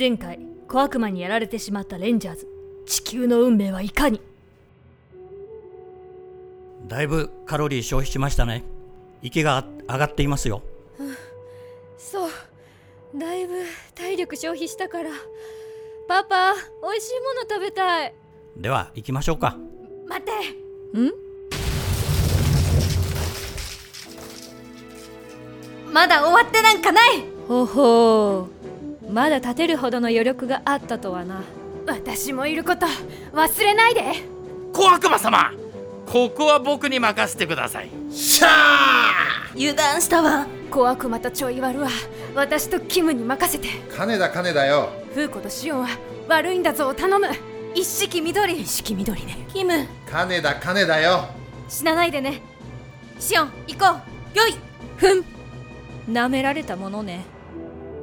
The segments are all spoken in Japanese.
前回小悪魔にやられてしまったレンジャーズ地球の運命はいかに？だいぶカロリー消費しましたね。息が上がっていますよ。そう。だいぶ体力消費したから。パパ美味しいもの食べたい。では行きましょうか。待って。ん？まだ終わってなんかない。ほほうまだ立てるほどの余力があったとはな。私もいること忘れないで。小悪魔様ここは僕に任せてください。しゃ油断したわ。小悪魔とちょい悪は私とキムに任せて。金だ金だよ。フーコとシオンは悪いんだぞを頼む。一式緑。一式緑ね。キム。金だ金だよ。死なないでね。シオン行こう。よい。ふん。舐められたものね。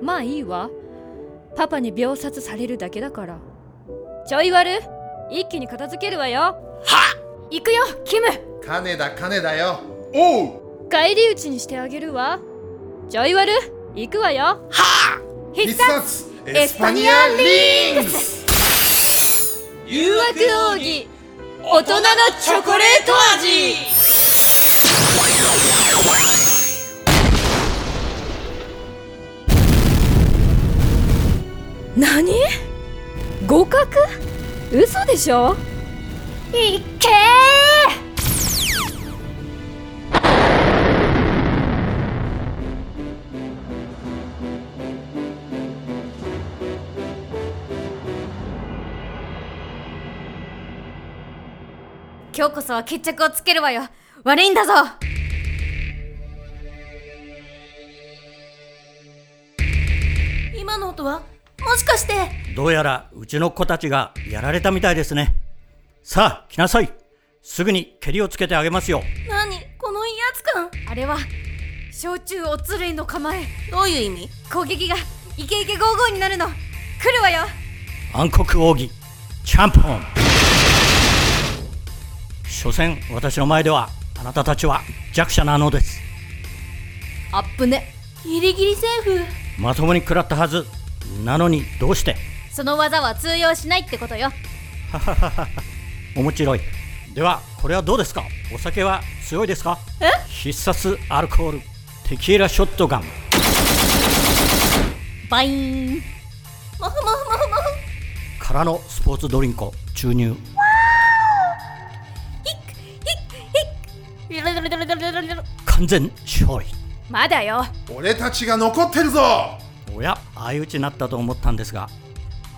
まあいいわパパに秒殺されるだけだから。ちょい悪一気に片付けるわよ。行くよキム。金だ金だよ。おう。返り討ちにしてあげるわ。ちょい悪行くわよ。必殺。エスパニアリングス。誘惑奥義。大人のチョコレート味何？互角嘘でしょ？いっけ今日こそは決着をつけるわよ。悪いんだぞ！今の音は？もしかして。どうやらうちの子たちがやられたみたいですね。さあ来なさい。すぐに蹴りをつけてあげますよ。何？この威圧感？あれは焼酎おつ類の構え。どういう意味？攻撃がイケイケゴーゴーになるの。来るわよ。暗黒奥義。チャンポン。所詮私の前ではあなたたちは弱者なのです。アップね。ギリギリセーフ。まともに食らったはずなのにどうして？その技は通用しないってことよ。面白い。ではこれはどうですか？お酒は強いですか？必殺アルコール。テキーラショットガン。バイーン。もふもふもふもふからのスポーツドリンクを注入。完全勝利まだよ俺たちが残ってるぞおや相打ちになったと思ったんですが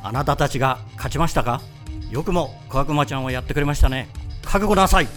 あなたたちが勝ちましたか？よくも小悪魔ちゃんをやってくれましたね。覚悟なさい。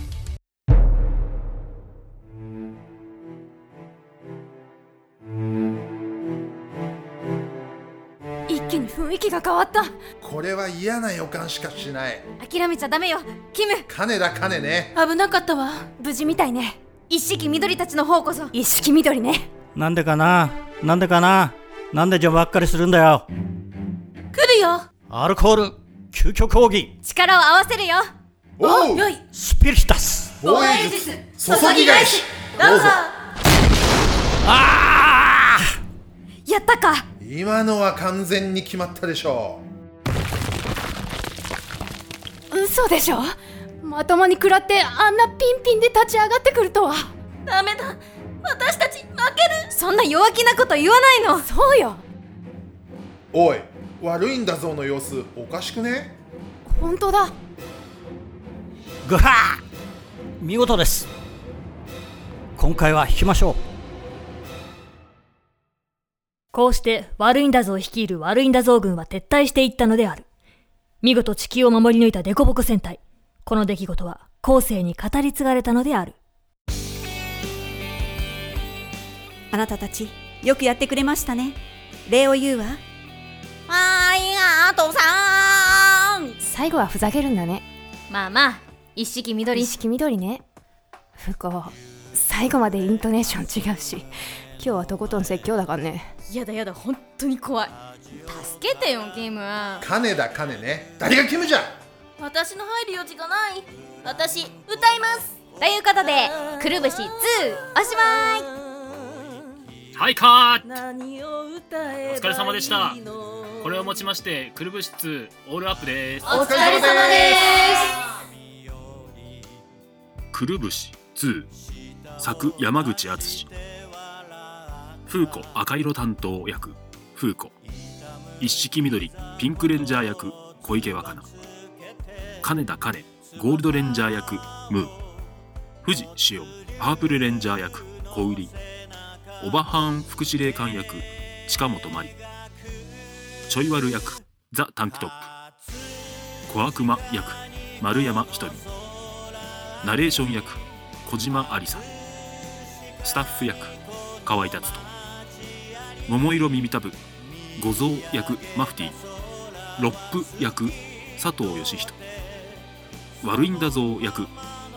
一気に雰囲気が変わった。これは嫌な予感しかしない。諦めちゃダメよキム。金だ金ね。危なかったわ。無事みたいね。一式緑たちの方こそ。一式緑ね。なんでかな？なんでかな？なんで邪魔ばっかりするんだよ？来るよ。アルコール究極奥義。力を合わせるよ。おう。よい。スピリタス。防衛術注ぎ返し。どうぞ。やったか。今のは完全に決まったでしょ嘘でしょ。まともに食らってあんなピンピンで立ち上がってくるとは。ダメだ私たち負ける。そんな弱気なこと言わないの。そうよ。うおい悪いんだぞの様子おかしくね？本当だ。グハー！見事です。今回は引きましょう。こうして悪いんだぞを率いる悪いんだぞ軍は撤退していったのである。見事地球を守り抜いたデコボコ戦隊。この出来事は後世に語り継がれたのである。あなたたちよくやってくれましたね。礼を言うわ。ありがとうさん。最後はふざけるんだね。まあまあ一式緑。一式緑ね。不幸。最後までイントネーション違うし。今日はとことん説教だからね。やだやだ本当に怖い。助けてよキム。金だ金ね。誰がキムじゃ？私の入る余地がない。私歌います。ということでくるぶし2おしまいはいカーお疲れ様でした。これをもちましてくるぶし2オールアップです。お疲れ様でくるぶし2作山口敦。風子赤色担当役風子。一色緑ピンクレンジャー役小池若菜。金田金ゴールドレンジャー役ムー。富士紫音パープルレンジャー役小売オバハン副司令官役近本麻里。ちょい悪役ザ・タンクトップ。小悪魔役丸山ひとみナレーション役小島ありさ。スタッフ役河合達人。桃色耳たぶ五蔵役マフティロップ役佐藤義人。悪いんだぞ役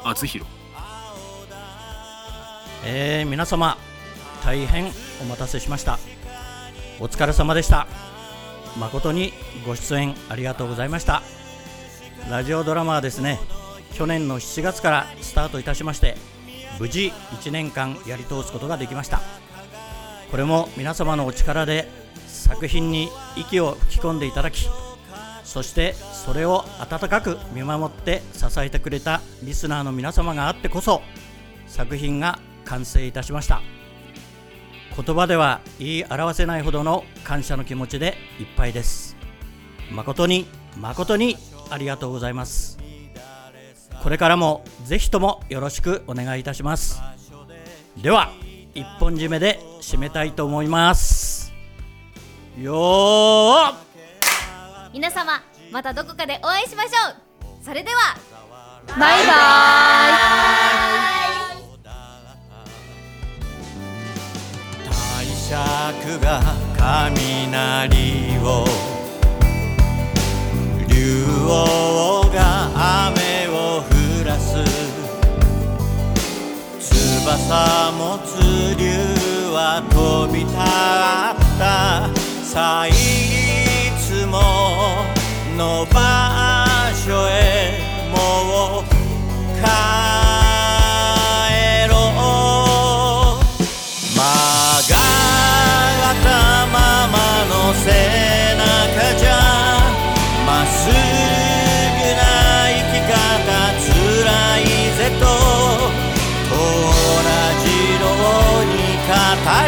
厚弘。えー、皆様大変お待たせしました。お疲れ様でした。誠にご出演ありがとうございました。ラジオドラマはですね去年の7月からスタートいたしまして無事1年間やり通すことができました。これも皆様のお力で作品に息を吹き込んでいただきそしてそれを温かく見守って支えてくれたリスナーの皆様があってこそ作品が完成いたしました。言葉では言い表せないほどの感謝の気持ちでいっぱいです。誠に誠にありがとうございます。これからもぜひともよろしくお願いいたします。では一本締めで締めたいと思います。よー皆様またどこかでお会いしましょう。それではバイバイ釈が雷を竜王が雨を降らす。翼持つ竜は飛び立った。さいつもの場所へ。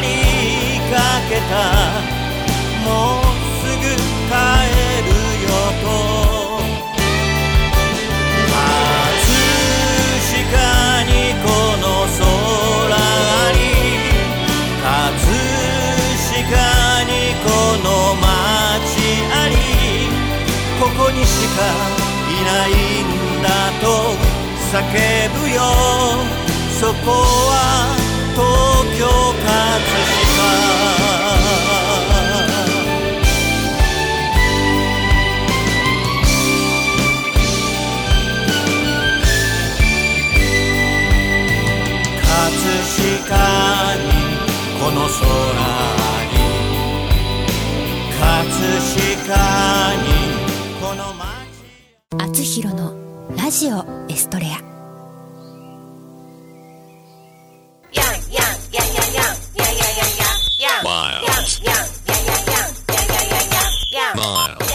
りかけた」「もうすぐ帰るよと」「しかにこの空あり」「葛飾にこの街あり」「ここにしかいないんだと叫ぶよ」「そこは」東京葛飾葛飾にこの空に葛飾にこの街。あつひろのラジオエストレア。